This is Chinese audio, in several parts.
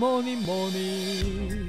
morning, morning.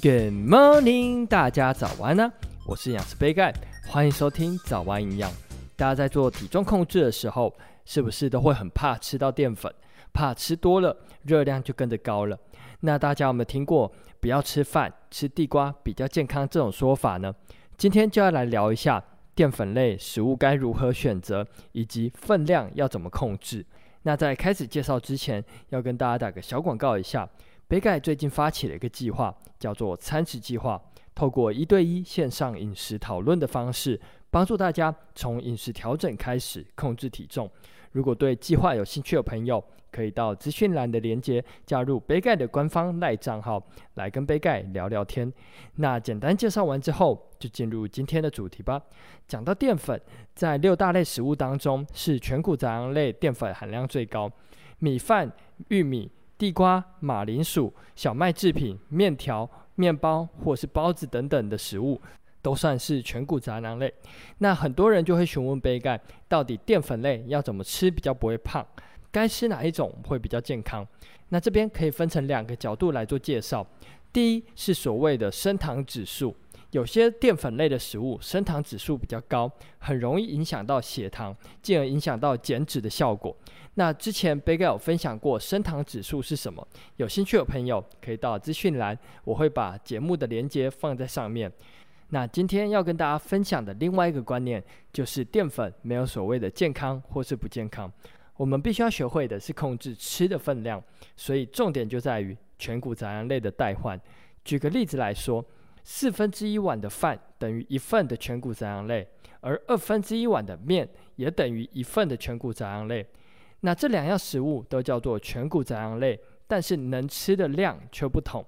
Good morning，大家早安呢、我是养师杯盖，欢迎收听早安营养。大家在做体重控制的时候，是不是都会很怕吃到淀粉？怕吃多了热量就跟着高了？那大家有没有听过不要吃饭，吃地瓜比较健康这种说法呢？今天就要来聊一下。淀粉类食物该如何选择，以及分量要怎么控制？那在开始介绍之前，要跟大家打个小广告一下。北盖最近发起了一个计划，叫做餐食计划，透过一对一线上饮食讨论的方式，帮助大家从饮食调整开始控制体重。如果对计划有兴趣的朋友，可以到资讯栏的连接加入杯盖的官方赖账号，来跟杯盖聊聊天。那简单介绍完之后，就进入今天的主题吧。讲到淀粉，在六大类食物当中，是全谷杂粮类淀粉含量最高。米饭、玉米、地瓜、马铃薯、小麦制品、面条、面包或是包子等等的食物，都算是全谷杂粮类。那很多人就会询问杯盖，到底淀粉类要怎么吃比较不会胖？该吃哪一种会比较健康？那这边可以分成两个角度来做介绍。第一是所谓的升糖指数，有些淀粉类的食物升糖指数比较高，很容易影响到血糖，进而影响到减脂的效果。那之前杯盖有分享过升糖指数是什么？有兴趣的朋友可以到资讯栏，我会把节目的连接放在上面。那今天要跟大家分享的另外一个观念，就是淀粉没有所谓的健康或是不健康。我们必须要学会的是控制吃的分量，所以重点就在于全谷杂粮类的代换。举个例子来说，四分之一碗的饭等于一份的全谷杂粮类，而二分之一碗的面也等于一份的全谷杂粮类。那这两样食物都叫做全谷杂粮类，但是能吃的量却不同。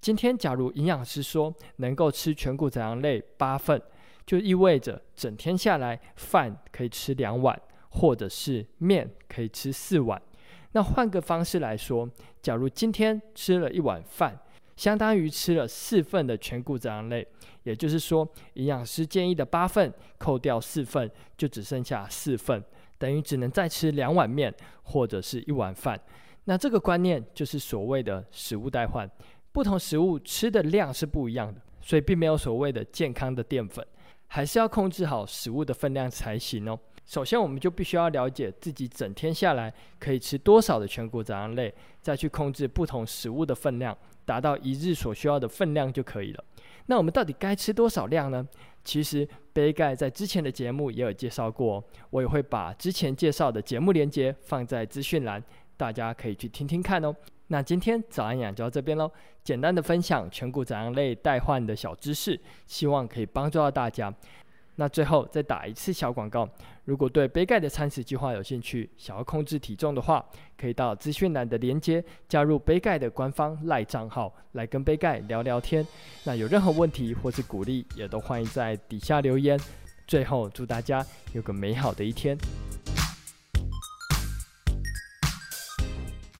今天假如营养师说能够吃全谷杂粮类八份，就意味着整天下来饭可以吃两碗。或者是面可以吃四碗，那换个方式来说，假如今天吃了一碗饭，相当于吃了四份的全谷杂粮类，也就是说，营养师建议的八份扣掉四份，就只剩下四份，等于只能再吃两碗面或者是一碗饭。那这个观念就是所谓的食物代换，不同食物吃的量是不一样的，所以并没有所谓的健康的淀粉，还是要控制好食物的分量才行哦。首先，我们就必须要了解自己整天下来可以吃多少的全谷杂粮类，再去控制不同食物的分量，达到一日所需要的分量就可以了。那我们到底该吃多少量呢？其实杯盖在之前的节目也有介绍过，我也会把之前介绍的节目连接放在资讯栏，大家可以去听听看哦。那今天早安养就到这边喽，简单的分享全谷杂粮类代换的小知识，希望可以帮助到大家。那最后再打一次小广告，如果对杯盖的餐食计划有兴趣，想要控制体重的话，可以到资讯栏的连接加入杯盖的官方赖账号，来跟杯盖聊聊天。那有任何问题或是鼓励，也都欢迎在底下留言。最后祝大家有个美好的一天。